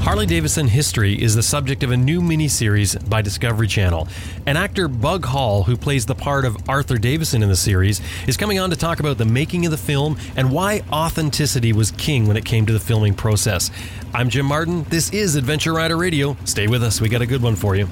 Harley Davidson history is the subject of a new miniseries by Discovery Channel. And actor Bug Hall, who plays the part of Arthur Davidson in the series, is coming on to talk about the making of the film and why authenticity was king when it came to the filming process. I'm Jim Martin. This is Adventure Rider Radio. Stay with us, we got a good one for you.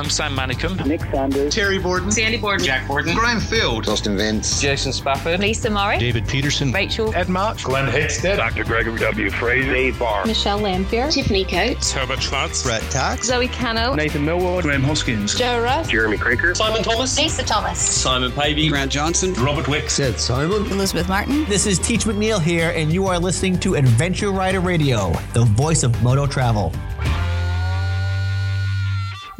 I'm Sam Manicom. Nick Sanders. Terry Borden. Sandy Borden. Jack Borden. Graham Field. Austin Vince. Jason Spafford. Lisa Murray. David Peterson. Rachel. Ed March. Glen Heggstad. Dr. Gregory W. Fraser. Dave Barr. Michelle Lamphere. Tiffany Coates. Herbert Schwartz. Brett Tkacs. Zoe Cano. Nathan Millward. Graham Hoskins. Joe Russ. Jeremy Craker. Simon Thomas. Lisa Thomas. Simon Pavey. Grant Johnson. Robert Wicks. Seth Simon. Elizabeth Martin. This is Teach McNeil here, and you are listening to Adventure Rider Radio, the voice of moto travel.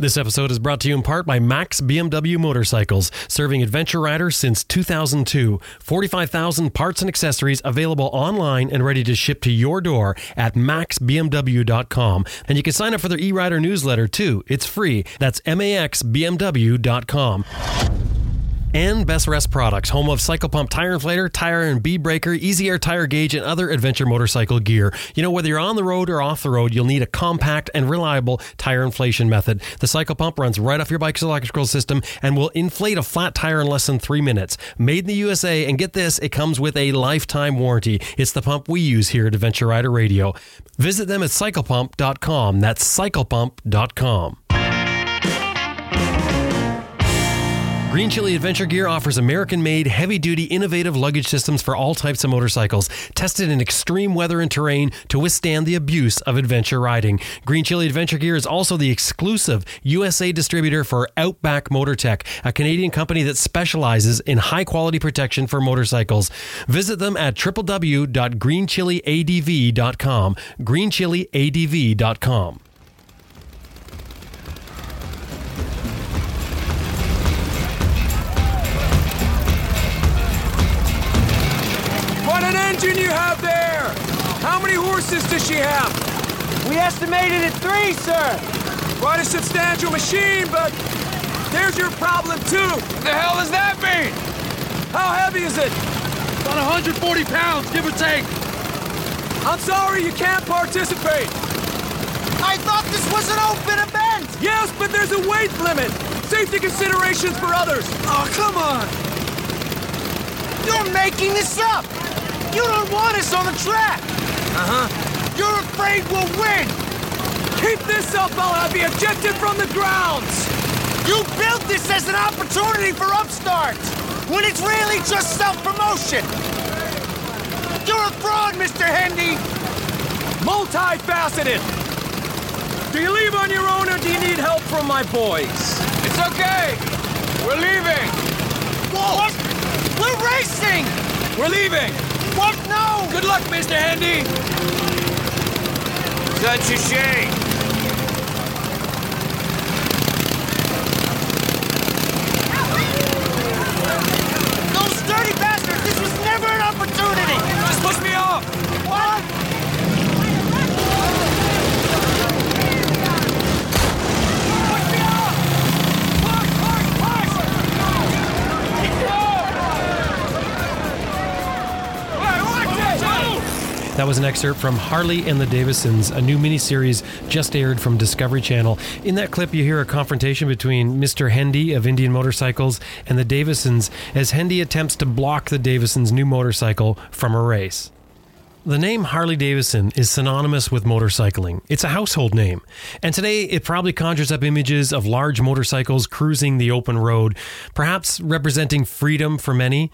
This episode is brought to you in part by Max BMW Motorcycles, serving adventure riders since 2002. 45,000 parts and accessories available online and ready to ship to your door at maxbmw.com. And you can sign up for their e-rider newsletter too. It's free. That's maxbmw.com and Best Rest Products, home of Cycle Pump Tire Inflator, Tire and Bead Breaker, Easy Air Tire Gauge, and other adventure motorcycle gear. You know, whether you're on the road or off the road, you'll need a compact and reliable tire inflation method. The Cycle Pump runs right off your bike's electrical system and will inflate a flat tire in less than three minutes. Made in the USA, and get this, it comes with a lifetime warranty. It's the pump we use here at Adventure Rider Radio. Visit them at cyclepump.com. That's cyclepump.com. Green Chili Adventure Gear offers American made, heavy duty, innovative luggage systems for all types of motorcycles, tested in extreme weather and terrain to withstand the abuse of adventure riding. Green Chili Adventure Gear is also the exclusive USA distributor for Outback Motortech, a Canadian company that specializes in high quality protection for motorcycles. Visit them at www.greenchiliadv.com. Greenchiliadv.com. engine you have there! How many horses does she have? We estimated at three, sir. Quite a substantial machine, but there's your problem too. What the hell does that mean? How heavy is it? About 140 pounds, give or take. I'm sorry you can't participate. I thought this was an open event. Yes, but there's a weight limit. Safety considerations for others. Oh, come on. You're making this up. You don't want us on the track. Uh-huh. You're afraid we'll win. Keep this up, I'll have you ejected from the grounds. You built this as an opportunity for upstarts, when it's really just self-promotion. You're a fraud, Mr. Hendee. Multifaceted. Do you leave on your own or do you need help from my boys? It's okay. We're leaving. Whoa. What? We're racing. We're leaving. What? No. Good luck, Mr. Hendee. Such a shame. Those dirty bastards. This was never an opportunity. Just push me off. What? That was an excerpt from Harley and the Davidsons, a new miniseries just aired from Discovery Channel. In that clip, you hear a confrontation between Mr. Hendee of Indian Motorcycles and the Davidsons as Hendee attempts to block the Davidsons' new motorcycle from a race. The name Harley Davidson is synonymous with motorcycling. It's a household name. And today it probably conjures up images of large motorcycles cruising the open road, perhaps representing freedom for many.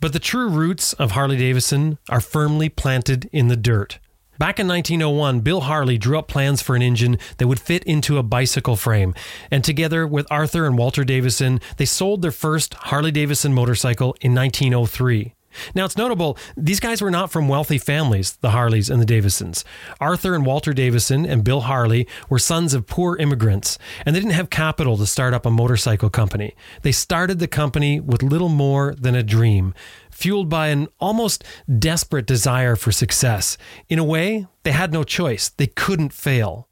But the true roots of Harley Davidson are firmly planted in the dirt. Back in 1901, Bill Harley drew up plans for an engine that would fit into a bicycle frame, and together with Arthur and Walter Davidson, they sold their first Harley Davidson motorcycle in 1903. Now, it's notable, these guys were not from wealthy families, the Harleys and the Davidsons. Arthur and Walter Davidson and Bill Harley were sons of poor immigrants, and they didn't have capital to start up a motorcycle company. They started the company with little more than a dream, fueled by an almost desperate desire for success. In a way, they had no choice, they couldn't fail.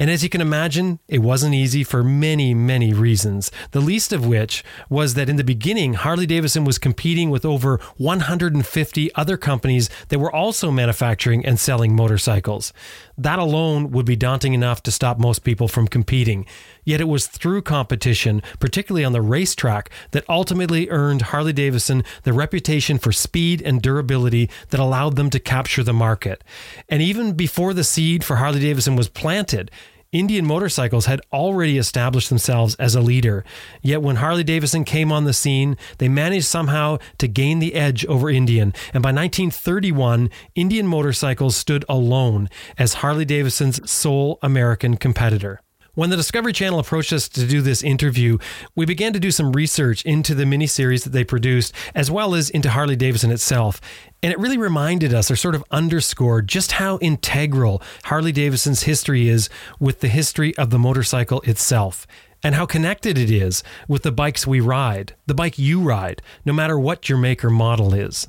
And as you can imagine, it wasn't easy for many, many reasons. The least of which was that in the beginning, Harley Davidson was competing with over 150 other companies that were also manufacturing and selling motorcycles. That alone would be daunting enough to stop most people from competing. Yet it was through competition, particularly on the racetrack, that ultimately earned Harley Davidson the reputation for speed and durability that allowed them to capture the market. And even before the seed for Harley Davidson was planted, Indian motorcycles had already established themselves as a leader. Yet when Harley Davidson came on the scene, they managed somehow to gain the edge over Indian. And by 1931, Indian motorcycles stood alone as Harley Davidson's sole American competitor. When the Discovery Channel approached us to do this interview, we began to do some research into the miniseries that they produced, as well as into Harley Davidson itself. And it really reminded us, or sort of underscored, just how integral Harley Davidson's history is with the history of the motorcycle itself. And how connected it is with the bikes we ride, the bike you ride, no matter what your make or model is.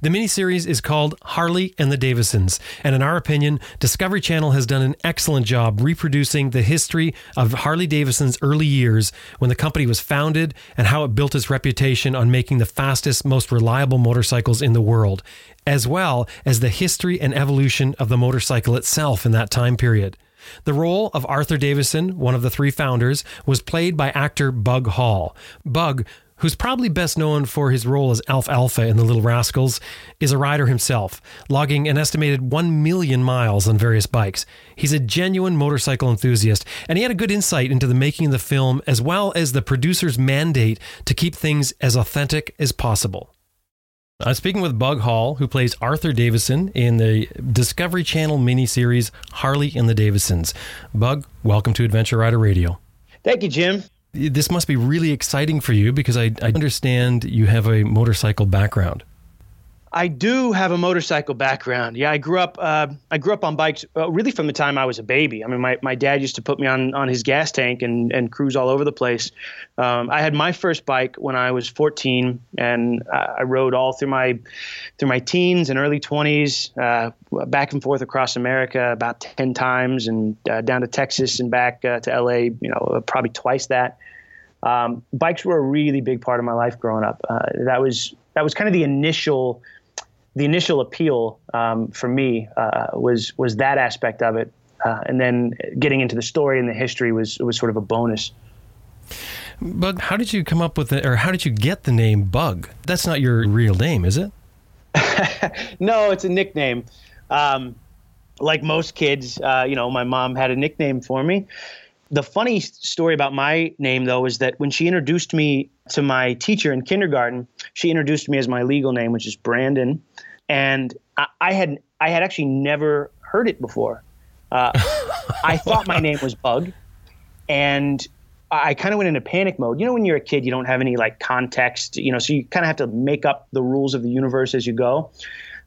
The miniseries is called Harley and the Davidsons, and in our opinion, Discovery Channel has done an excellent job reproducing the history of Harley Davidson's early years when the company was founded and how it built its reputation on making the fastest, most reliable motorcycles in the world, as well as the history and evolution of the motorcycle itself in that time period. The role of Arthur Davidson, one of the three founders, was played by actor Bug Hall. Bug who's probably best known for his role as Alfalfa in The Little Rascals, is a rider himself, logging an estimated 1 million miles on various bikes. He's a genuine motorcycle enthusiast, and he had a good insight into the making of the film as well as the producer's mandate to keep things as authentic as possible. I'm speaking with Bug Hall, who plays Arthur Davidson in the Discovery Channel miniseries Harley and the Davidsons. Bug, welcome to Adventure Rider Radio. Thank you, Jim this must be really exciting for you because I, I understand you have a motorcycle background. I do have a motorcycle background. Yeah, I grew up. Uh, I grew up on bikes uh, really from the time I was a baby. I mean, my, my dad used to put me on on his gas tank and and cruise all over the place. Um, I had my first bike when I was 14, and I rode all through my through my teens and early 20s, uh, back and forth across America about 10 times, and uh, down to Texas and back uh, to LA. You know, probably twice that. Um, bikes were a really big part of my life growing up. Uh, that was that was kind of the initial the initial appeal um, for me uh, was was that aspect of it, uh, and then getting into the story and the history was was sort of a bonus. But how did you come up with it, or how did you get the name Bug? That's not your real name, is it? no, it's a nickname. Um, like most kids, uh, you know, my mom had a nickname for me the funny story about my name, though, is that when she introduced me to my teacher in kindergarten, she introduced me as my legal name, which is Brandon, and I, I had I had actually never heard it before. Uh, I thought my name was Bug, and I kind of went into panic mode. You know, when you're a kid, you don't have any like context, you know, so you kind of have to make up the rules of the universe as you go.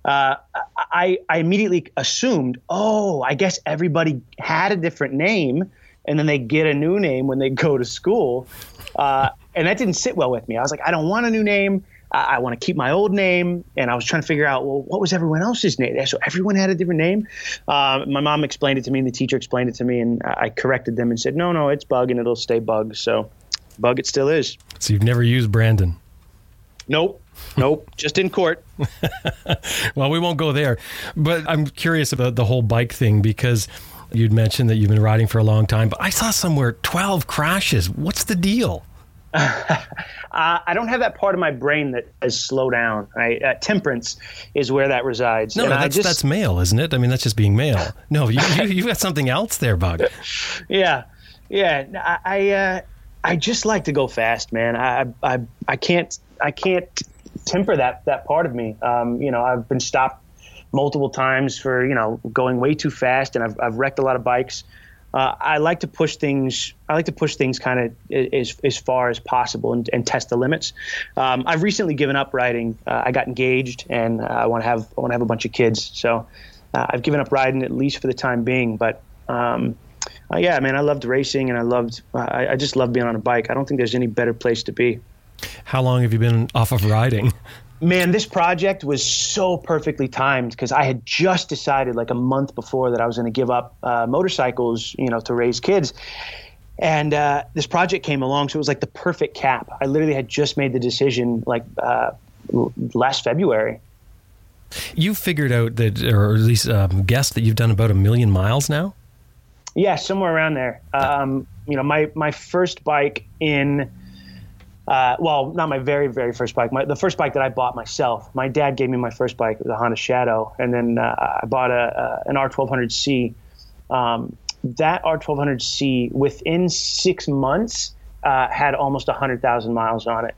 Uh, I, I immediately assumed, oh, I guess everybody had a different name and then they get a new name when they go to school. Uh, and that didn't sit well with me. I was like, I don't want a new name. I, I want to keep my old name. And I was trying to figure out, well, what was everyone else's name? So everyone had a different name. Uh, my mom explained it to me, and the teacher explained it to me, and I corrected them and said, no, no, it's Bug, and it'll stay Bug. So Bug, it still is. So you've never used Brandon? Nope. Nope, just in court. well, we won't go there. But I'm curious about the whole bike thing because You'd mentioned that you've been riding for a long time, but I saw somewhere 12 crashes. What's the deal? uh, I don't have that part of my brain that is slow down. Right? Uh, temperance is where that resides. No, no that's, just, that's male, isn't it? I mean, that's just being male. No, you, you, have got something else there, Bug. yeah, yeah. I I, uh, I just like to go fast, man. I, I I can't I can't temper that that part of me. Um, you know, I've been stopped multiple times for you know going way too fast, and I've I've wrecked a lot of bikes. Uh, I like to push things. I like to push things kind of as as far as possible and, and test the limits. Um, I've recently given up riding. Uh, I got engaged, and uh, I want to have I want to have a bunch of kids. So uh, I've given up riding at least for the time being. But um, uh, yeah, man, I loved racing, and I loved. I, I just love being on a bike. I don't think there's any better place to be. How long have you been off of riding? Man, this project was so perfectly timed because I had just decided like a month before that I was going to give up uh, motorcycles, you know, to raise kids. And uh, this project came along, so it was like the perfect cap. I literally had just made the decision like uh, last February. You figured out that, or at least um, guessed that you've done about a million miles now. Yeah, somewhere around there. Um, you know, my my first bike in, uh, well, not my very very first bike. My, the first bike that I bought myself. My dad gave me my first bike. the Honda Shadow, and then uh, I bought a, a an R1200C. Um, that R1200C within six months uh, had almost hundred thousand miles on it.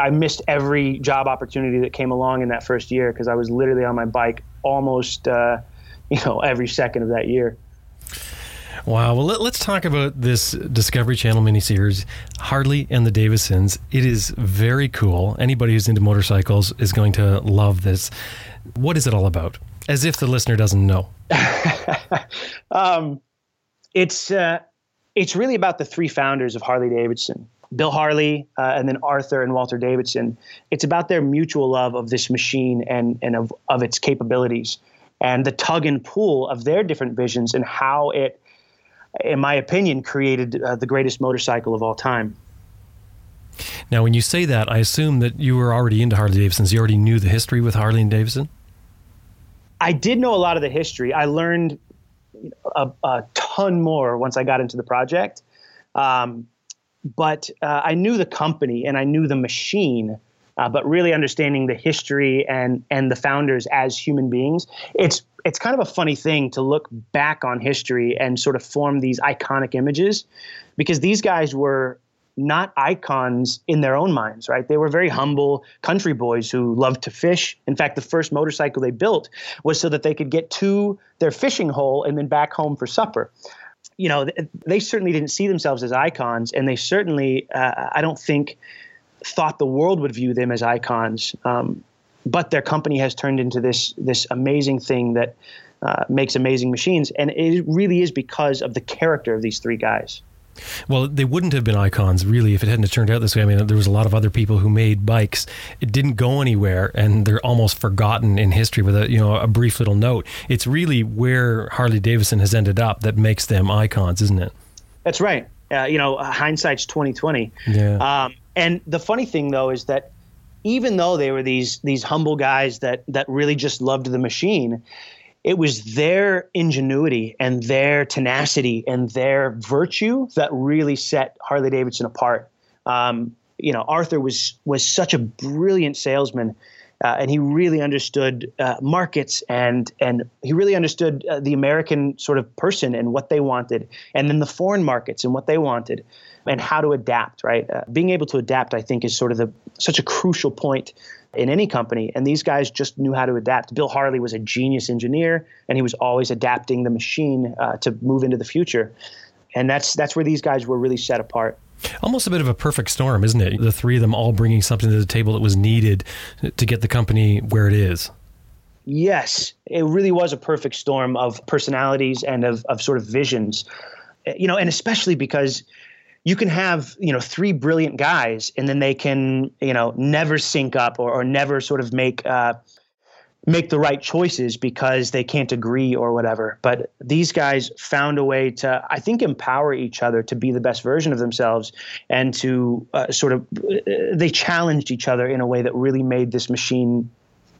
I missed every job opportunity that came along in that first year because I was literally on my bike almost, uh, you know, every second of that year. Wow. Well, let, us talk about this Discovery Channel miniseries, Harley and the Davidsons. It is very cool. Anybody who's into motorcycles is going to love this. What is it all about? As if the listener doesn't know. um, it's uh, it's really about the three founders of Harley Davidson. Bill Harley uh, and then Arthur and Walter Davidson. It's about their mutual love of this machine and and of of its capabilities and the tug and pull of their different visions and how it in my opinion, created uh, the greatest motorcycle of all time. Now, when you say that, I assume that you were already into Harley Davidsons. You already knew the history with Harley and Davidson. I did know a lot of the history. I learned a, a ton more once I got into the project. Um, but uh, I knew the company and I knew the machine. Uh, but really understanding the history and and the founders as human beings, it's it's kind of a funny thing to look back on history and sort of form these iconic images because these guys were not icons in their own minds, right? They were very humble country boys who loved to fish. In fact, the first motorcycle they built was so that they could get to their fishing hole and then back home for supper. You know, they certainly didn't see themselves as icons, and they certainly, uh, I don't think, thought the world would view them as icons. Um, but their company has turned into this this amazing thing that uh, makes amazing machines, and it really is because of the character of these three guys. Well, they wouldn't have been icons really if it hadn't turned out this way. I mean, there was a lot of other people who made bikes. It didn't go anywhere, and they're almost forgotten in history with a you know a brief little note. It's really where Harley Davidson has ended up that makes them icons, isn't it? That's right. Uh, you know, hindsight's twenty twenty. Yeah. Um, and the funny thing though is that even though they were these these humble guys that that really just loved the machine, it was their ingenuity and their tenacity and their virtue that really set Harley Davidson apart. Um, you know, Arthur was was such a brilliant salesman. Uh, and he really understood uh, markets and and he really understood uh, the American sort of person and what they wanted, and then the foreign markets and what they wanted and how to adapt, right? Uh, being able to adapt, I think, is sort of the such a crucial point in any company. And these guys just knew how to adapt. Bill Harley was a genius engineer, and he was always adapting the machine uh, to move into the future. And that's that's where these guys were really set apart. Almost a bit of a perfect storm, isn't it? The three of them all bringing something to the table that was needed to get the company where it is. Yes, it really was a perfect storm of personalities and of, of sort of visions. You know, and especially because you can have you know three brilliant guys and then they can you know never sync up or, or never sort of make uh, make the right choices because they can't agree or whatever. But these guys found a way to i think empower each other to be the best version of themselves and to uh, sort of uh, they challenged each other in a way that really made this machine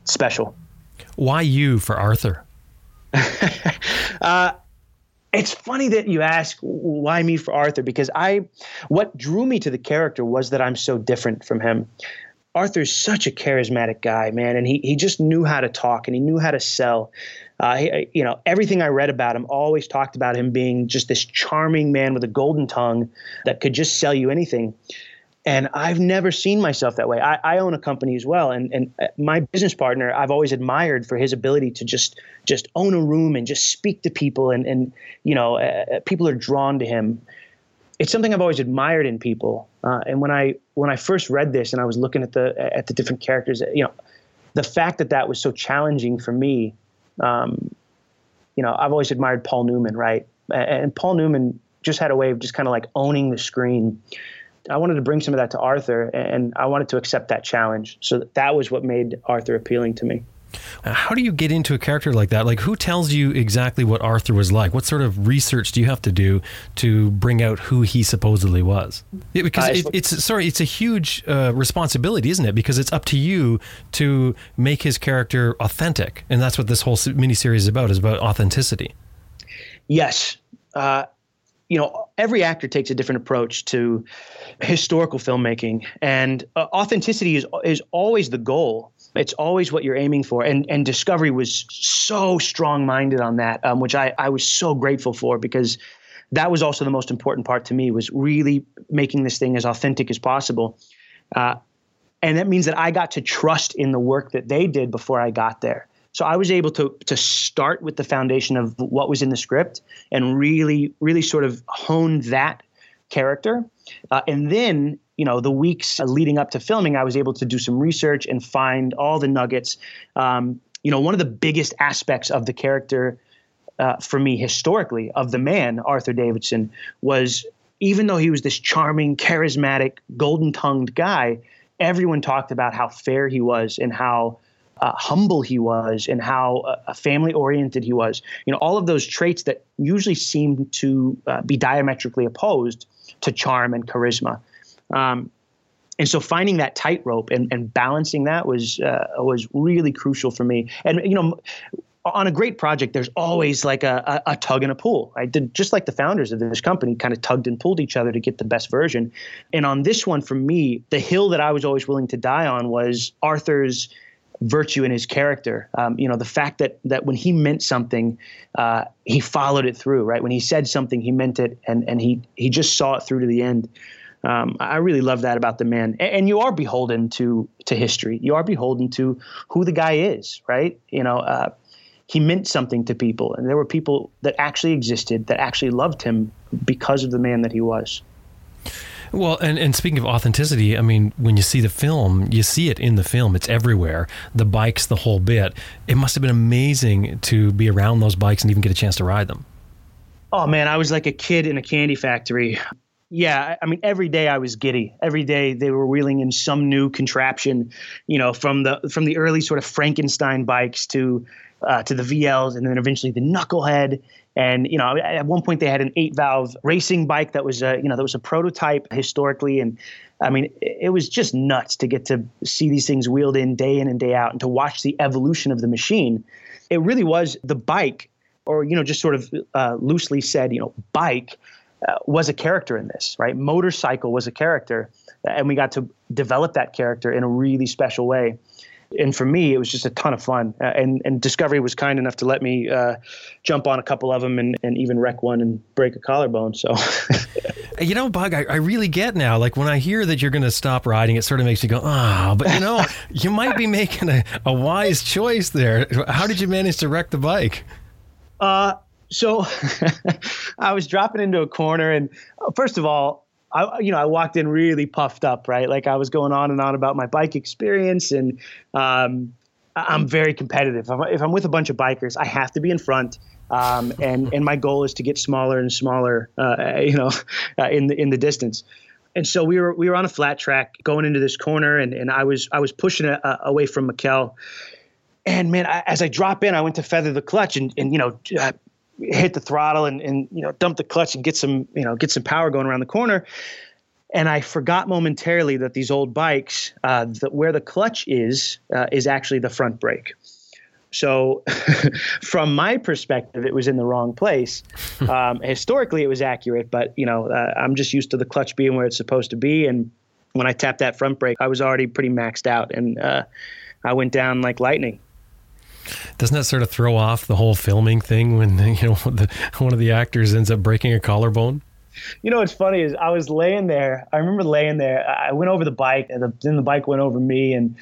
special. Why you for arthur? Uh, it's funny that you ask why me for Arthur because I what drew me to the character was that I'm so different from him. Arthur's such a charismatic guy, man, and he he just knew how to talk and he knew how to sell. Uh, he, you know, everything I read about him always talked about him being just this charming man with a golden tongue that could just sell you anything and I've never seen myself that way. I, I, own a company as well, and and uh, my business partner I've always admired for his ability to just just own a room and just speak to people, and and you know uh, uh, people are drawn to him. It's something I've always admired in people, uh, and when I when I first read this and I was looking at the at the different characters, you know, the fact that that was so challenging for me, um, you know, I've always admired Paul Newman, right? And Paul Newman just had a way of just kind of like owning the screen I wanted to bring some of that to Arthur, and I wanted to accept that challenge. So that was what made Arthur appealing to me. How do you get into a character like that? Like, who tells you exactly what Arthur was like? What sort of research do you have to do to bring out who he supposedly was? Yeah, because Uh, it, it's sorry, it's a huge uh, responsibility, isn't it? Because it's up to you to make his character authentic, and that's what this whole miniseries is about. Is about authenticity. Yes. Uh, you know, every actor takes a different approach to historical filmmaking, and uh, authenticity is is always the goal. It's always what you're aiming for, and and Discovery was so strong minded on that, um, which I I was so grateful for because that was also the most important part to me was really making this thing as authentic as possible. Uh, and that means that I got to trust in the work that they did before I got there. So I was able to to start with the foundation of what was in the script and really really sort of hone that character, uh, and then you know the weeks leading up to filming, I was able to do some research and find all the nuggets. Um, you know, one of the biggest aspects of the character uh, for me historically of the man Arthur Davidson was even though he was this charming, charismatic, golden-tongued guy, everyone talked about how fair he was and how uh, humble he was and how uh, family oriented he was. You know, all of those traits that usually seem to uh, be diametrically opposed to charm and charisma. Um, and so finding that tightrope and, and balancing that was uh, was really crucial for me. And you know, on a great project, there's always like a, a, a tug and a pull. I did just like the founders of this company kind of tugged and pulled each other to get the best version. And on this one, for me, the hill that I was always willing to die on was Arthur's virtue in his character. Um, you know, the fact that that when he meant something, uh, he followed it through. Right when he said something, he meant it, and and he he just saw it through to the end. Um, I really love that about the man. And, and, you are beholden to to history. You are beholden to who the guy is. Right. You know. Uh, he meant something to people, and there were people that actually existed that actually loved him because of the man that he was. Well, and, and speaking of authenticity, I mean, when you see the film, you see it in the film. It's everywhere. The bikes, the whole bit. It must have been amazing to be around those bikes and even get a chance to ride them. Oh man, I was like a kid in a candy factory. Yeah, I mean, every day I was giddy. Every day they were wheeling in some new contraption, you know, from the from the early sort of Frankenstein bikes to uh, to the VLs, and then eventually the Knucklehead. And you know, at one point they had an eight-valve racing bike that was a you know that was a prototype historically, and I mean, it was just nuts to get to see these things wheeled in day in and day out, and to watch the evolution of the machine. It really was the bike, or you know, just sort of uh, loosely said, you know, bike. Uh, was a character in this, right? Motorcycle was a character, and we got to develop that character in a really special way and for me, it was just a ton of fun. Uh, and and Discovery was kind enough to let me uh, jump on a couple of them and, and even wreck one and break a collarbone. So, you know, Bug, I, I really get now. Like when I hear that you're going to stop riding, it sort of makes me go, ah. Oh, but you know, you might be making a, a wise choice there. How did you manage to wreck the bike? Uh, so I was dropping into a corner, and uh, first of all, I, you know, I walked in really puffed up, right? Like I was going on and on about my bike experience, and um, I'm very competitive. If I'm with a bunch of bikers, I have to be in front, um, and and my goal is to get smaller and smaller, uh, you know, uh, in the in the distance. And so we were we were on a flat track going into this corner, and and I was I was pushing it uh, away from Michiel. And man, I, as I drop in, I went to feather the clutch, and and you know, uh, hit the throttle and, and you know dump the clutch and get some you know get some power going around the corner and I forgot momentarily that these old bikes, uh, the, where the clutch is, uh, is actually the front brake. So, from my perspective, it was in the wrong place. Um, historically, it was accurate, but you know, uh, I'm just used to the clutch being where it's supposed to be. And when I tapped that front brake, I was already pretty maxed out, and uh, I went down like lightning. Doesn't that sort of throw off the whole filming thing when you know the, one of the actors ends up breaking a collarbone? You know what's funny is I was laying there. I remember laying there. I went over the bike, and the, then the bike went over me, and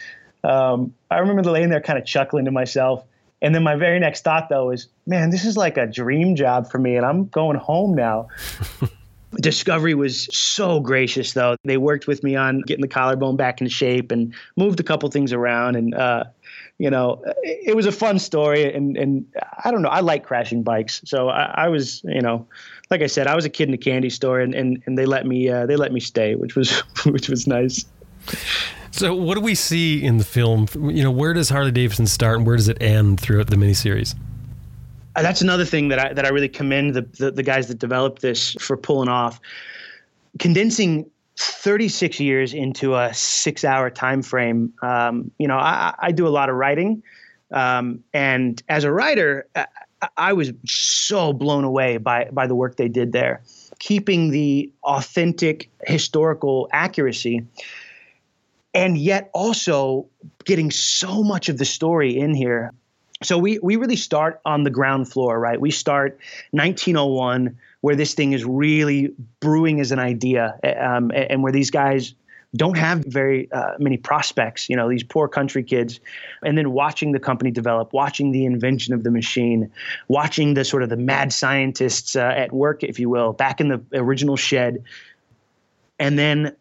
um, I remember laying there, kind of chuckling to myself. And then my very next thought though is, man, this is like a dream job for me, and I'm going home now. Discovery was so gracious, though. They worked with me on getting the collarbone back in shape and moved a couple things around. And uh, you know, it, was a fun story, and and I don't know, I like crashing bikes, so I, I was, you know, like I said, I was a kid in a candy store, and and, and they let me uh, they let me stay, which was which was nice. So, what do we see in the film? You know, where does Harley Davidson start and where does it end throughout the miniseries? Uh, that's another thing that I that I really commend the, the, the guys that developed this for pulling off, condensing 36 years into a six hour time frame. Um, you know, I, I, do a lot of writing, um, and as a writer, I, I was so blown away by by the work they did there, keeping the authentic historical accuracy and yet also getting so much of the story in here. So we we really start on the ground floor, right? We start 1901, where this thing is really brewing as an idea, um, and where these guys don't have very uh, many prospects, you know, these poor country kids. And then watching the company develop, watching the invention of the machine, watching the sort of the mad scientists uh, at work, if you will, back in the original shed. And then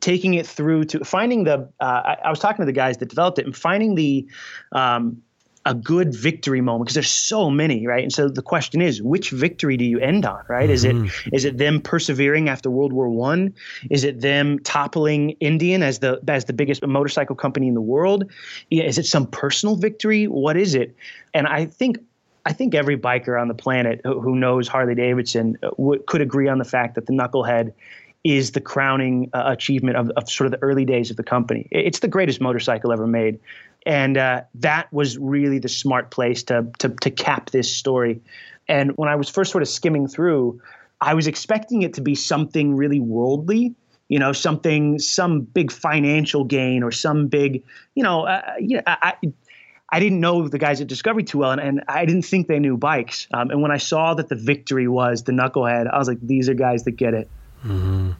taking it through to finding the uh, I, I, was talking to the guys that developed it and finding the um, a good victory moment because there's so many right? And so the question is which victory do you end on right? Mm-hmm. is it mm-hmm. it them persevering after world war one? Is it them toppling indian as the as the biggest motorcycle company in the world? Is it some personal victory? What is it? And i think I think every biker on the planet who knows Harley Davidson uh, could agree on the fact that the knucklehead is the crowning uh, achievement of, of, sort of the early days of the company. It's the greatest motorcycle ever made. And uh, that was really the smart place to, to, to cap this story. And when I was first sort of skimming through, I was expecting it to be something really worldly, you know, something, some big financial gain or some big, you know, uh, you know I, I didn't know the guys at Discovery too well, and, and I didn't think they knew bikes. Um, and when I saw that the victory was the knucklehead, I was like, these are guys that get it. Mm-hmm.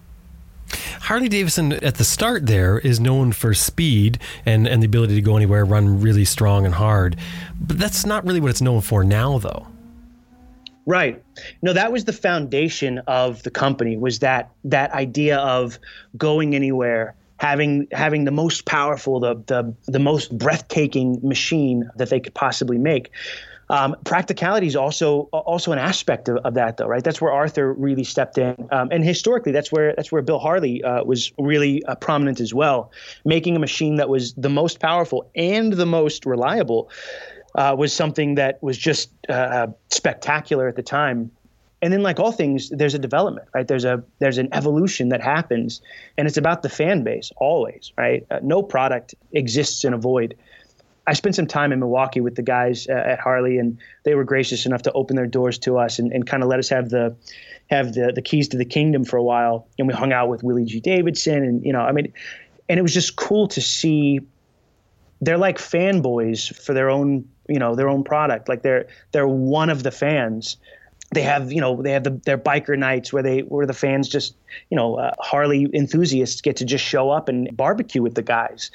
Harley Davidson at the start there is known for speed and, and the ability to go anywhere, run really strong and hard. But that's not really what it's known for now, though. Right. No, that was the foundation of the company was that that idea of going anywhere, having having the most powerful, the the the most breathtaking machine that they could possibly make. Um, practicality is also also an aspect of, of, that, though, right? That's where Arthur really stepped in, um, and historically, that's where that's where Bill Harley uh, was really uh, prominent as well, making a machine that was the most powerful and the most reliable. Uh, was something that was just uh, spectacular at the time. And then like all things there's a development right? There's a there's an evolution that happens and it's about the fan base always right? Uh, no product exists in a void I spent some time in Milwaukee with the guys uh, at Harley, and they were gracious enough to open their doors to us and, and kind of let us have the have the the keys to the kingdom for a while. And we hung out with Willie G. Davidson, and you know, I mean, and it was just cool to see. They're like fanboys for their own, you know, their own product. Like they're they're one of the fans. They have, you know, they have the, their biker nights where they where the fans just, you know, uh, Harley enthusiasts get to just show up and barbecue with the guys.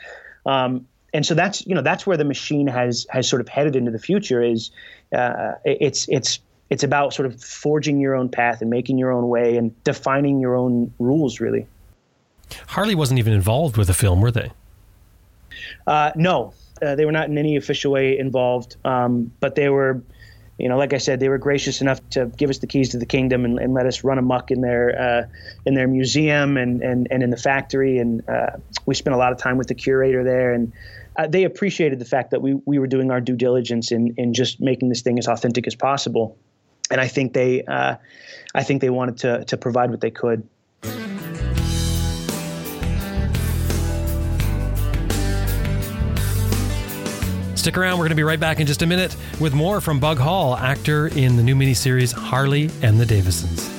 Um, and so that's you know that's where the machine has has sort of headed into the future is uh, it's it's it's about sort of forging your own path and making your own way and defining your own rules really. Harley wasn't even involved with the film were they? Uh, no. Uh, they were not in any official way involved. Um, but they were you know, like I said, they were gracious enough to give us the keys to the kingdom and, and let us run amuck in their uh, in their museum and, and, and in the factory. And uh, we spent a lot of time with the curator there, and uh, they appreciated the fact that we we were doing our due diligence in in just making this thing as authentic as possible. And I think they uh, I think they wanted to to provide what they could. Stick around. We're going to be right back in just a minute with more from Bug Hall, actor in the new miniseries Harley and the Davidsons.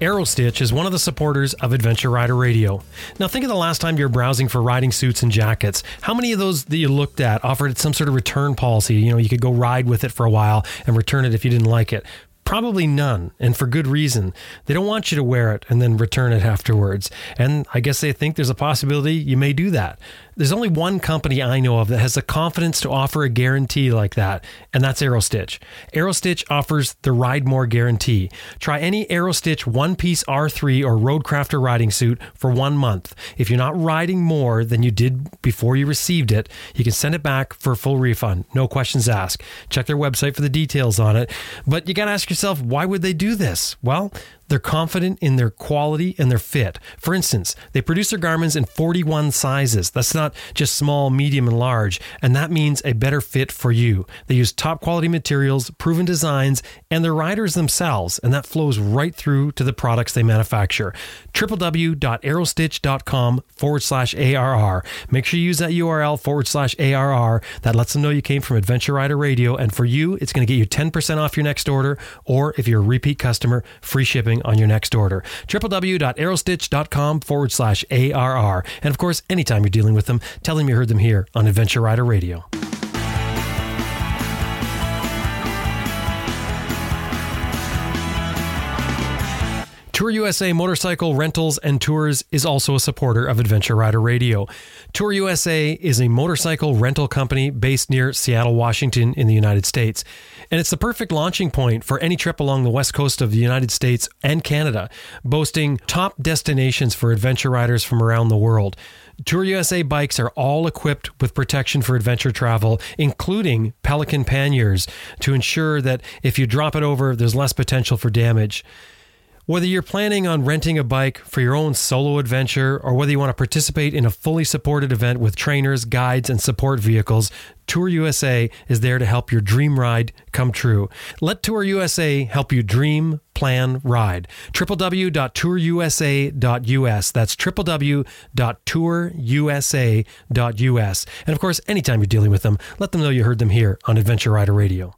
Aerostitch is one of the supporters of Adventure Rider Radio. Now, think of the last time you're browsing for riding suits and jackets. How many of those that you looked at offered some sort of return policy? You know, you could go ride with it for a while and return it if you didn't like it. Probably none, and for good reason. They don't want you to wear it and then return it afterwards. And I guess they think there's a possibility you may do that. There's only one company I know of that has the confidence to offer a guarantee like that, and that's Aerostitch. Aerostitch offers the Ride More guarantee. Try any Aerostitch one piece R3 or Roadcrafter riding suit for one month. If you're not riding more than you did before you received it, you can send it back for a full refund. No questions asked. Check their website for the details on it. But you got to ask yourself, why would they do this? Well, they're confident in their quality and their fit. For instance, they produce their garments in 41 sizes. That's not just small, medium, and large. And that means a better fit for you. They use top quality materials, proven designs, and their riders themselves. And that flows right through to the products they manufacture. www.aerostitch.com forward slash ARR. Make sure you use that URL forward slash ARR. That lets them know you came from Adventure Rider Radio. And for you, it's going to get you 10% off your next order. Or if you're a repeat customer, free shipping on your next order. www.aerostitch.com forward slash ARR. And of course, anytime you're dealing with them, tell them you heard them here on Adventure Rider Radio. Tour USA Motorcycle Rentals and Tours is also a supporter of Adventure Rider Radio. Tour USA is a motorcycle rental company based near Seattle, Washington, in the United States. And it's the perfect launching point for any trip along the west coast of the United States and Canada, boasting top destinations for adventure riders from around the world. Tour USA bikes are all equipped with protection for adventure travel, including Pelican panniers, to ensure that if you drop it over, there's less potential for damage. Whether you're planning on renting a bike for your own solo adventure or whether you want to participate in a fully supported event with trainers, guides, and support vehicles, Tour USA is there to help your dream ride come true. Let Tour USA help you dream, plan, ride. www.tourusa.us. That's www.tourusa.us. And of course, anytime you're dealing with them, let them know you heard them here on Adventure Rider Radio.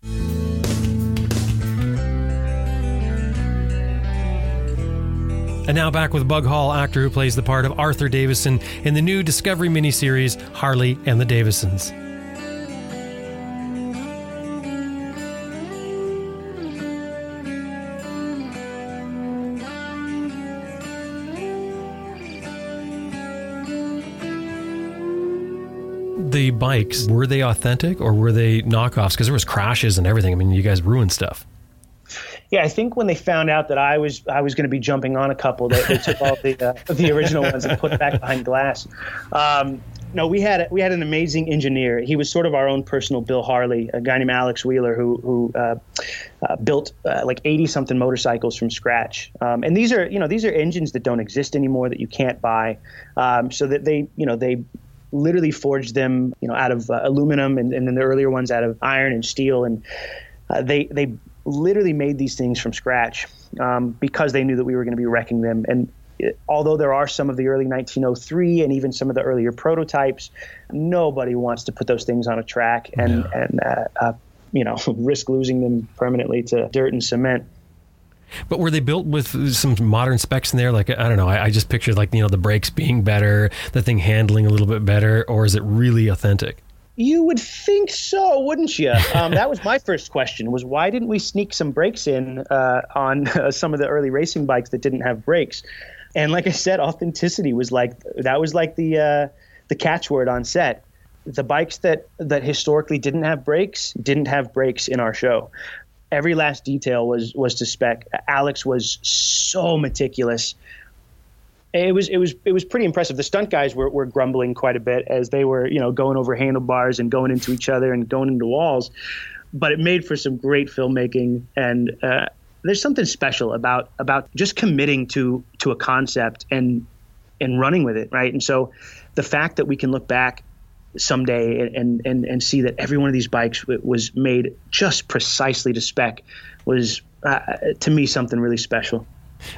And now back with Bug Hall, actor who plays the part of Arthur Davidson in the new Discovery miniseries Harley and the Davidsons. The bikes were they authentic or were they knockoffs? Because there was crashes and everything. I mean, you guys ruined stuff. Yeah, I think when they found out that I was I was going to be jumping on a couple, they, they took all the uh, the original ones and put back behind glass. Um, no, we had we had an amazing engineer. He was sort of our own personal Bill Harley, a guy named Alex Wheeler, who who uh, uh, built uh, like eighty something motorcycles from scratch. Um, and these are you know these are engines that don't exist anymore that you can't buy. Um, so that they you know they literally forged them you know out of uh, aluminum and, and then the earlier ones out of iron and steel and uh, they they literally made these things from scratch um, because they knew that we were going to be wrecking them. And it, although there are some of the early 1903 and even some of the earlier prototypes, nobody wants to put those things on a track and Yeah. and uh, uh, you know risk losing them permanently to dirt and cement. But were they built with some modern specs in there? Like I don't know. I, I just pictured like you know the brakes being better, the thing handling a little bit better, or is it really authentic? You would think so, wouldn't you? Um, that was my first question: was why didn't we sneak some brakes in uh, on uh, some of the early racing bikes that didn't have brakes? And like I said, authenticity was like that was like the uh, the catchword on set. The bikes that that historically didn't have brakes didn't have brakes in our show. Every last detail was was to spec. Alex was so meticulous it was it was it was pretty impressive. The stunt guys were, were grumbling quite a bit as they were you know going over handlebars and going into each other and going into walls, but it made for some great filmmaking and uh, there's something special about about just committing to to a concept and and running with it right. And so the fact that we can look back someday and and and see that every one of these bikes was made just precisely to spec was uh, to me something really special.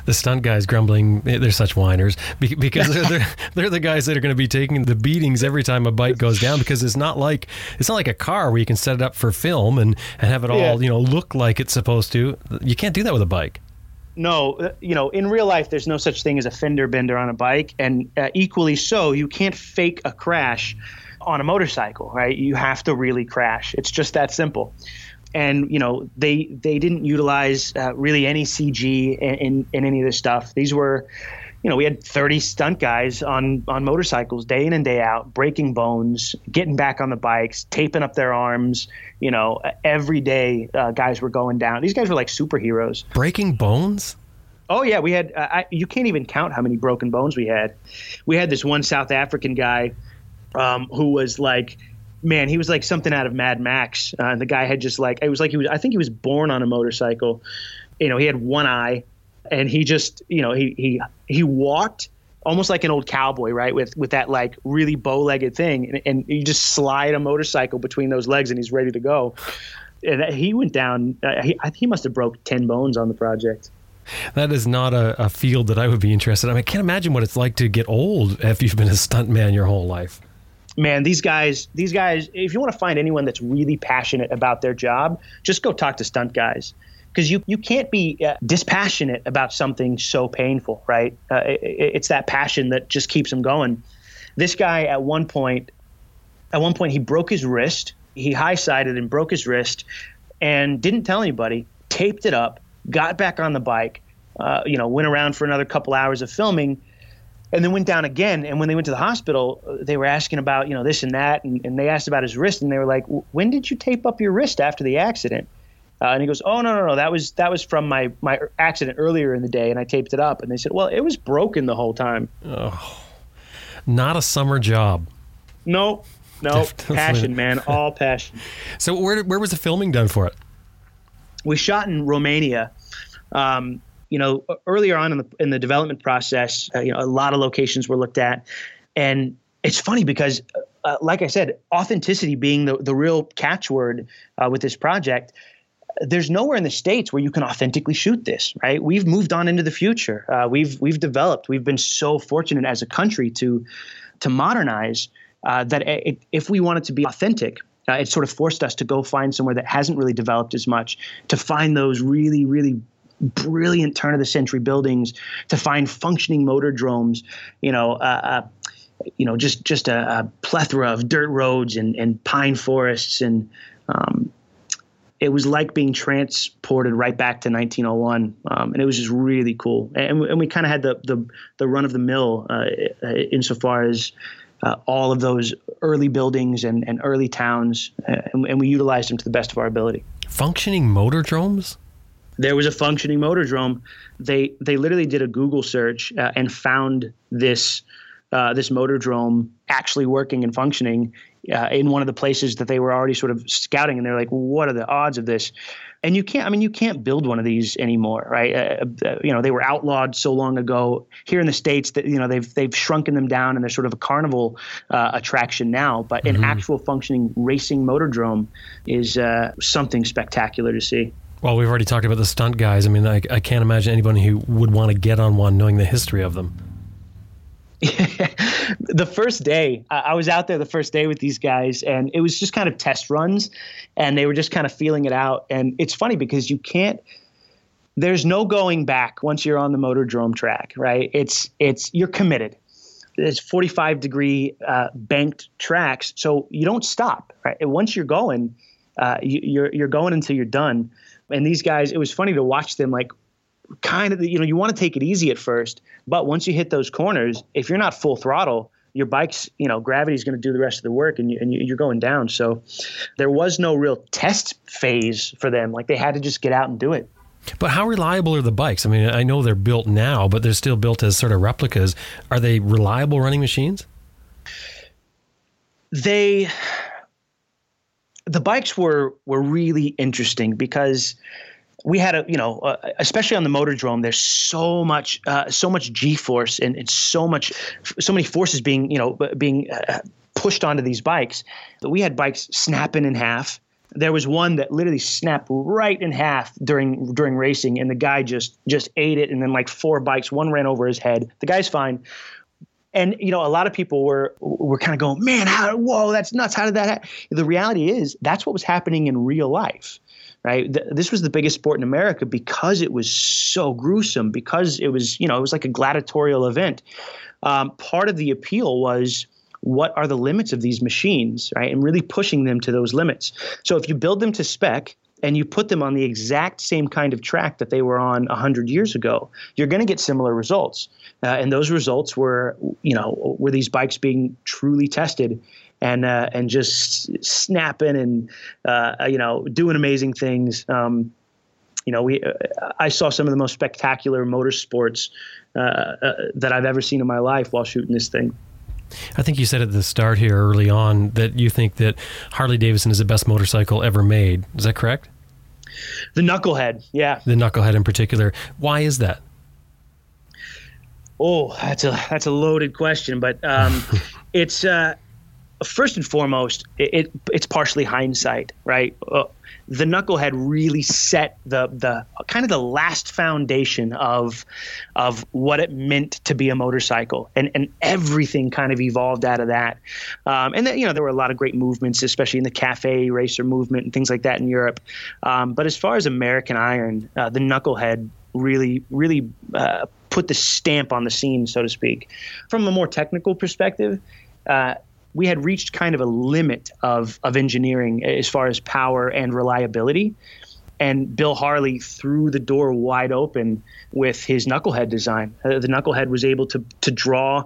The stunt guys grumbling, eh, they're such whiners because they're, they're they're the guys that are going to be taking the beatings every time a bike goes down because it's not like it's not like a car where you can set it up for film and, and have it all Yeah. you know look like it's supposed to. You can't do that with a bike. no, uh, you know, in real life, there's no such thing as a fender bender on a bike, and uh, equally so, you can't fake a crash on a motorcycle, right? You have to really crash. It's just that simple. And you know they they didn't utilize uh, really any CG in, in in any of this stuff. These were you know, we had 30 stunt guys on on motorcycles day in and day out, breaking bones, getting back on the bikes, taping up their arms. You know, every day uh, guys were going down. These guys were like superheroes. Breaking bones? Oh yeah, we had. Uh, I, you can't even count how many broken bones we had. We had this one South African guy um, who was like. Man, he was like something out of Mad Max. Uh, and the guy had just like it was like he was. I think he was born on a motorcycle. You know, he had one eye and he just you know he he he walked almost like an old cowboy, right? With with that like really bow-legged thing, and, and you just slide a motorcycle between those legs, and he's ready to go. And he went down. Uh, he he must have broke ten bones on the project. That is not a, a field that I would be interested. in. I, mean, I can't imagine what it's like to get old if you've been a stuntman your whole life. Man, these guys, these guys. If you want to find anyone that's really passionate about their job, just go talk to stunt guys because you you can't be uh, dispassionate about something so painful, right? Uh, it, it's that passion that just keeps them going. This guy at one point, at one point, he broke his wrist. He high sided and broke his wrist, and didn't tell anybody. Taped it up, got back on the bike. Uh, you know, went around for another couple hours of filming, and then went down again. And when they went to the hospital, uh, they were asking about you know this and that, and, and they asked about his wrist, and they were like, "When did you tape up your wrist after the accident?" Uh, and he goes, "Oh no, no, no! That was that was from my my accident earlier in the day, and I taped it up." And they said, "Well, it was broken the whole time." Oh, not a summer job. No, no passion, man, all passion. So where where was the filming done for it? We shot in Romania. Um, you know, earlier on in the in the development process, uh, you know, a lot of locations were looked at, and it's funny because, uh, like I said, authenticity being the the real catchword uh, with this project there's nowhere in the states where you can authentically shoot this, right? We've moved on into the future. Uh, we've we've developed. We've been so fortunate as a country to to modernize uh, that it, if we wanted to be authentic, uh, it sort of forced us to go find somewhere that hasn't really developed as much, to find those really really brilliant turn of the century buildings, to find functioning motor dromes, you know. Uh, uh, you know, just just a, a, plethora of dirt roads and, and pine forests and um, it was like being transported right back to 1901, um, and it was just really cool. And, and we kind of had the, the the run of the mill uh, insofar as uh, all of those early buildings and, and early towns, uh, and, and, we utilized them to the best of our ability. Functioning motor dromes. There was a functioning motor drome. They they literally did a Google search uh, and found this uh, this motor drome actually working and functioning uh, in one of the places that they were already sort of scouting, and they're like, "What are the odds of this?" And you can't. I mean, you can't build one of these anymore, right? Uh, uh, you know, they were outlawed so long ago here in the states that you know they've they've shrunken them down, and they're sort of a carnival uh, attraction now. But mm-hmm. an actual functioning racing motordrome is uh, something spectacular to see. Well, we've already talked about the stunt guys. I mean, I, I can't imagine anybody who would want to get on one knowing the history of them. the first day, I was out there the first day with these guys, and it was just kind of test runs, and they were just kind of feeling it out. And it's funny because you can't. There's no going back once you're on the motor motordrome track, right? It's it's you're committed. It's 45 degree uh, banked tracks, so you don't stop. Right, once you're going, uh, you, you're you're going until you're done. And these guys, it was funny to watch them like kind of you know you want to take it easy at first but once you hit those corners if you're not full throttle your bike's you know gravity's going to do the rest of the work and, you, and you're going down. So there was no real test phase for them. Like they had to just get out and do it. But how reliable are the bikes? I mean i know they're built now but they're still built as sort of replicas. Are they reliable running machines? They the bikes were were really interesting because we had a you know uh, especially on the motordrome there's so much uh, so much g-force and, and so much so many forces being you know being uh, pushed onto these bikes. That we had bikes snapping in half. There was one that literally snapped right in half during during racing and the guy just just ate it and then like four bikes one ran over his head. The guy's fine and you know a lot of people were were kind of going man how whoa that's nuts how did that happen? the reality is that's what was happening in real life right? Th- this was the biggest sport in America because it was so gruesome, because it was, you know, it was like a gladiatorial event. Um, part of the appeal was what are the limits of these machines, right? And really pushing them to those limits. So if you build them to spec, and you put them on the exact same kind of track that they were on 100 years ago, you're going to get similar results. Uh, and those results were, you know, were these bikes being truly tested and uh, and just snapping and uh, you know doing amazing things. Um, you know, we I saw some of the most spectacular motorsports uh, uh, that I've ever seen in my life while shooting this thing. I think you said at the start here early on that you think that Harley Davidson is the best motorcycle ever made. Is that correct? The Knucklehead, yeah. The Knucklehead in particular. Why is that? Oh, that's a that's a loaded question, but um, it's uh, first and foremost, it, it, it's partially hindsight, right? Uh, the knucklehead really set the the kind of the last foundation of of what it meant to be a motorcycle, and and everything kind of evolved out of that. Um, and then you know there were a lot of great movements, especially in the cafe racer movement and things like that in Europe. Um, but as far as American Iron, uh, the knucklehead really really uh, put the stamp on the scene, so to speak. From a more technical perspective. Uh, we had reached kind of a limit of of engineering as far as power and reliability. And Bill Harley threw the door wide open with his knucklehead design. Uh, the knucklehead was able to to draw,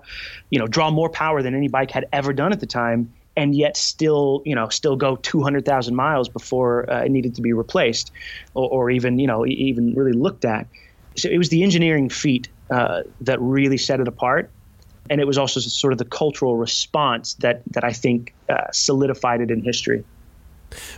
you know, draw more power than any bike had ever done at the time, and yet still, you know, still go 200,000 miles before uh, it needed to be replaced, or, or, even, you know, even really looked at. So it was the engineering feat uh, that really set it apart and it was also sort of the cultural response that that I think uh, solidified it in history.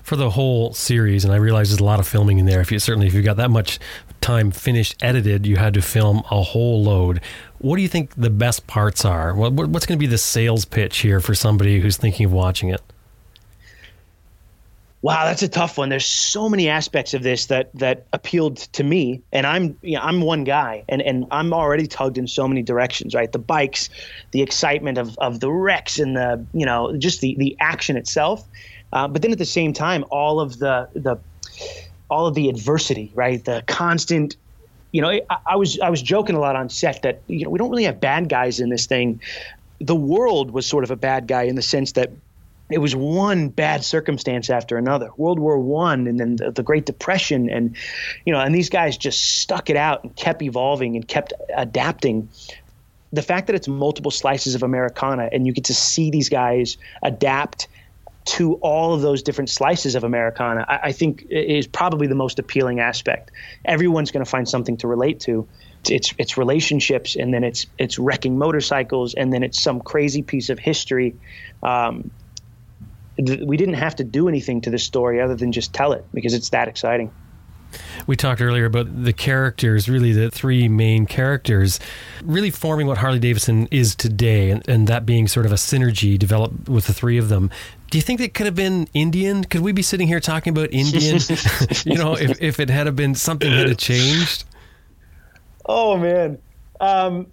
For the whole series, and I realize there's a lot of filming in there. If you certainly if you got that much time finished edited, you had to film a whole load. What do you think the best parts are? What, what's going to be the sales pitch here for somebody who's thinking of watching it? Wow, that's a tough one. There's so many aspects of this that that appealed to me, and I'm you know, I'm one guy, and and I'm already tugged in so many directions. Right, the bikes, the excitement of of the wrecks, and the you know just the the action itself, uh, but then at the same time, all of the the all of the adversity, right, the constant. You know, I, I was I was joking a lot on set that you know we don't really have bad guys in this thing. The world was sort of a bad guy in the sense that it was one bad circumstance after another. World war one and then the, the, great depression and you know and these guys just stuck it out and kept evolving and kept adapting. The fact that it's multiple slices of americana and you get to see these guys adapt to all of those different slices of americana i, I think is probably the most appealing aspect. Everyone's going to find something to relate to. It's it's relationships and then it's it's wrecking motorcycles and then it's some crazy piece of history. Um, we didn't have to do anything to this story other than just tell it because it's that exciting. We talked earlier about the characters, really the three main characters, really forming what Harley Davidson is today, and, and that being sort of a synergy developed with the three of them. Do you think it could have been Indian? Could we be sitting here talking about Indian? you know, if, if it had been something had changed? Oh, man. Um,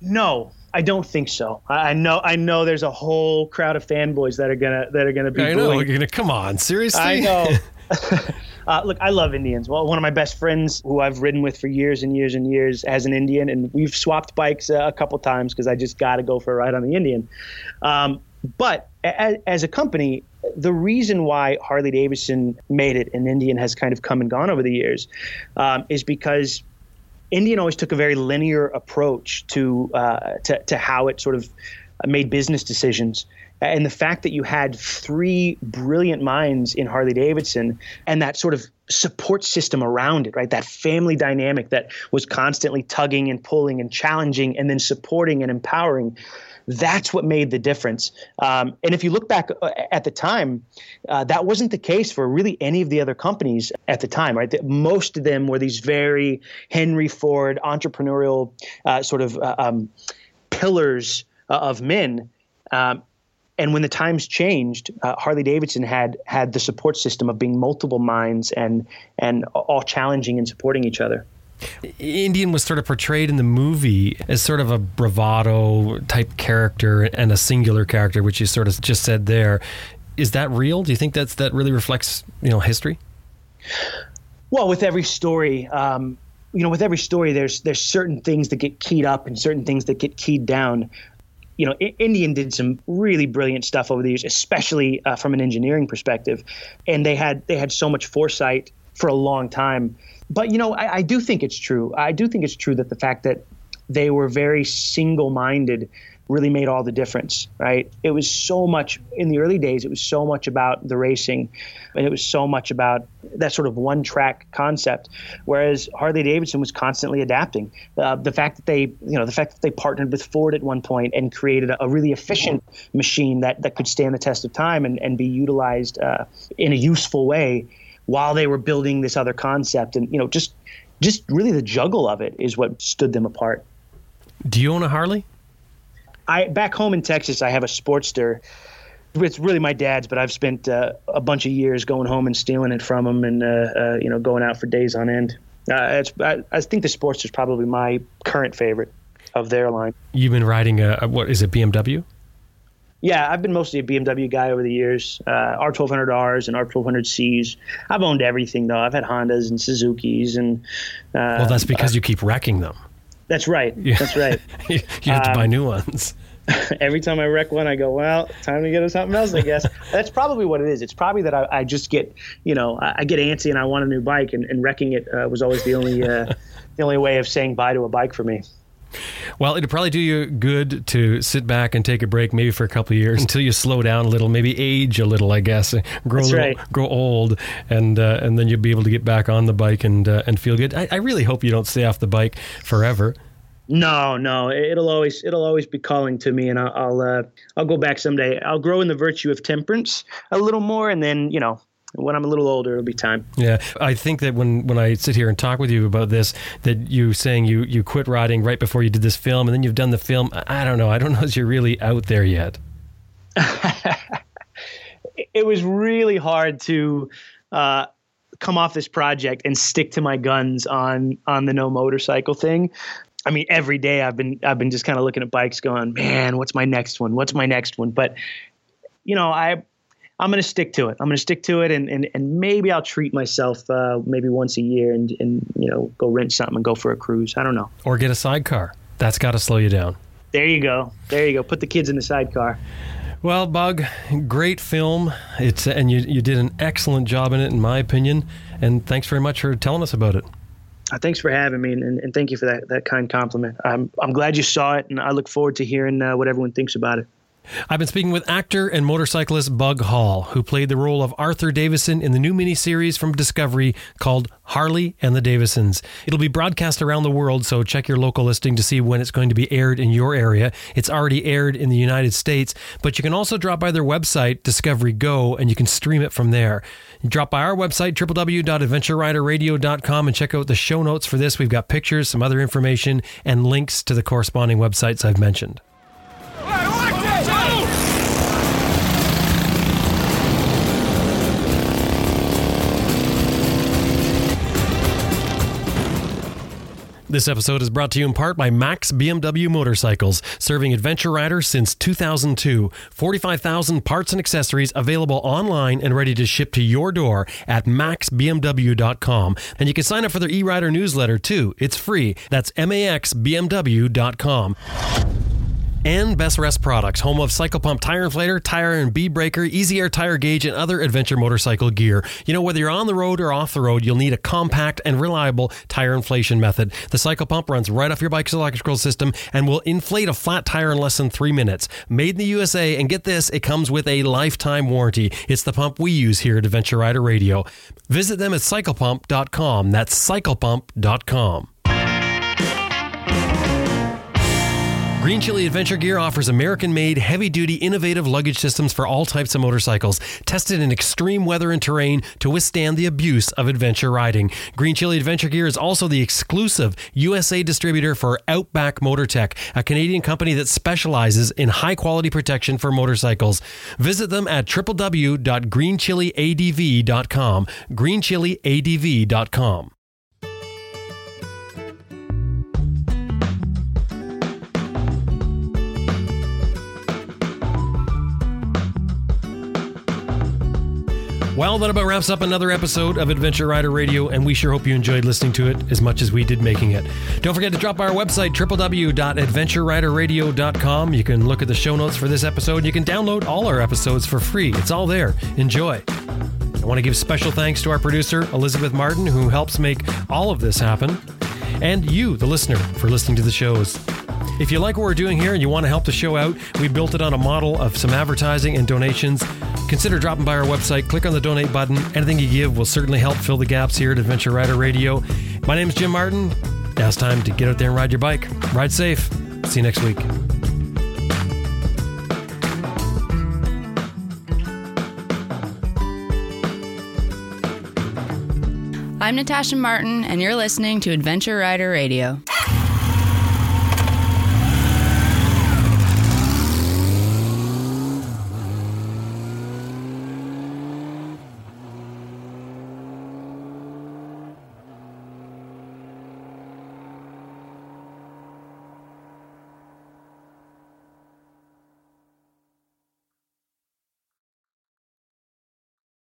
no, I don't think so. I know. I know. There's a whole crowd of fanboys that are gonna that are gonna be. I know. You're gonna come on. Seriously. I know. uh, look, I love Indians. Well, one of my best friends, who I've ridden with for years and years and years, as an Indian, and we've swapped bikes uh, a couple times because I just got to go for a ride on the Indian. Um, but as, as a company, the reason why Harley Davidson made it and Indian has kind of come and gone over the years um, is because Indian always took a very linear approach to, uh, to, to how it sort of made business decisions. And the fact that you had three brilliant minds in Harley Davidson and that sort of support system around it, right? That family dynamic that was constantly tugging and pulling and challenging and then supporting and empowering that's what made the difference. Um, and if you look back uh, at the time, uh, that wasn't the case for really any of the other companies at the time, right? Most of them were these very Henry Ford entrepreneurial uh, sort of uh, um, pillars uh, of men. Um, and when the times changed, uh, Harley Davidson had had the support system of being multiple minds and and all challenging and supporting each other. Indian was sort of portrayed in the movie as sort of a bravado type character and a singular character, which you sort of just said there. Is that real? Do you think that's that really reflects you know history? Well, with every story, um, you know, with every story, there's there's certain things that get keyed up and certain things that get keyed down. You know, Indian did some really brilliant stuff over the years, especially uh, from an engineering perspective, and they had they had so much foresight for a long time. But you know, I, I do think it's true. I do think it's true that the fact that they were very single-minded really made all the difference, right? It was so much in the early days, it was so much about the racing and it was so much about that sort of one track concept. Whereas Harley Davidson was constantly adapting. Uh, the fact that they, you know, the fact that they partnered with Ford at one point and created a, a really efficient machine that, that could stand the test of time and, and be utilized uh, in a useful way while they were building this other concept. And, you know, just, just really the juggle of it is what stood them apart. Do you own a Harley? I back home in Texas, I have a Sportster. It's really my dad's, but I've spent uh, a bunch of years going home and stealing it from him, and uh, uh, you know, going out for days on end. Uh, it's, I, I, think the Sportster is probably my current favorite of their line. You've been riding a what is it BMW? Yeah, I've been mostly a BMW guy over the years. Uh, R1200Rs and R1200Cs. I've owned everything though. I've had Hondas and Suzuki's, and uh, well, that's because you keep wrecking them. That's right. Yeah. That's right. you have to um, buy new ones. every time I wreck one, I go, well, time to get something else, I guess. That's probably what it is. It's probably that I, I just get, you know, I, I, get antsy and I want a new bike, and, and wrecking it uh, was always the only, uh, the only way of saying bye to a bike for me. Well, it'd probably do you good to sit back and take a break, maybe for a couple of years until you slow down a little, maybe age a little, I guess, grow little, right. grow old, and uh, and then you'll be able to get back on the bike and uh, and feel good. I, I really hope you don't stay off the bike forever. No, no, it'll always it'll always be calling to me, and I'll I'll, uh, I'll go back someday. I'll grow in the virtue of temperance a little more, and then you know when I'm a little older, it'll be time. Yeah, I think that when, when I sit here and talk with you about this, that you saying you you quit riding right before you did this film, and then you've done the film. I don't know. I don't know if you're really out there yet. it was really hard to. Uh, come off this project and stick to my guns on on the no motorcycle thing I mean, every day I've been I've been just kind of looking at bikes, going, man, what's my next one? What's my next one? But you know, I I'm going to stick to it. I'm going to stick to it, and and and maybe I'll treat myself uh, maybe once a year, and and you know, go rent something and go for a cruise. I don't know. Or get a sidecar. That's got to slow you down. There you go. There you go. Put the kids in the sidecar. Well, Bug, great film. It's and you you did an excellent job in it, in my opinion. And thanks very much for telling us about it. Uh, thanks for having me, and, and, thank you for that, that kind compliment. I'm, I'm glad you saw it, and I look forward to hearing uh, what everyone thinks about it. I've been speaking with actor and motorcyclist Bug Hall, who played the role of Arthur Davidson in the new miniseries from Discovery called Harley and the Davidsons. It'll be broadcast around the world, so check your local listing to see when it's going to be aired in your area. It's already aired in the United States, but you can also drop by their website, Discovery Go, and you can stream it from there. Drop by our website, www.adventureriderradio.com, and check out the show notes for this. We've got pictures, some other information, and links to the corresponding websites I've mentioned. This episode is brought to you in part by Max BMW Motorcycles, serving adventure riders since 2002. 45,000 parts and accessories available online and ready to ship to your door at maxbmw.com. And you can sign up for their e-rider newsletter too. It's free. That's maxbmw.com and Best Rest Products, home of Cycle Pump Tire Inflator, Tire and Bead Breaker, Easy Air Tire Gauge, and other adventure motorcycle gear. You know, whether you're on the road or off the road, you'll need a compact and reliable tire inflation method. The Cycle Pump runs right off your bike's electrical system and will inflate a flat tire in less than three minutes. Made in the USA, and get this, it comes with a lifetime warranty. It's the pump we use here at Adventure Rider Radio. Visit them at cyclepump.com. That's cyclepump.com. Green Chili Adventure Gear offers American made, heavy duty, innovative luggage systems for all types of motorcycles, tested in extreme weather and terrain to withstand the abuse of adventure riding. Green Chili Adventure Gear is also the exclusive USA distributor for Outback Motortech, a Canadian company that specializes in high quality protection for motorcycles. Visit them at www.greenchiliadv.com. Greenchiliadv.com. Well, that about wraps up another episode of Adventure Rider Radio, and we sure hope you enjoyed listening to it as much as we did making it. Don't forget to drop by our website, www.adventureriderradio.com. You can look at the show notes for this episode. You can download all our episodes for free. It's all there. Enjoy. I want to give special thanks to our producer, Elizabeth Martin, who helps make all of this happen, and you, the listener, for listening to the shows. If you like what we're doing here and you want to help the show out, we built it on a model of some advertising and donations. Consider dropping by our website, click on the donate button. Anything you give will certainly help fill the gaps here at Adventure Rider Radio. My name is Jim Martin. Now it's time to get out there and ride your bike. Ride safe. See you next week. I'm Natasha Martin, and you're listening to Adventure Rider Radio.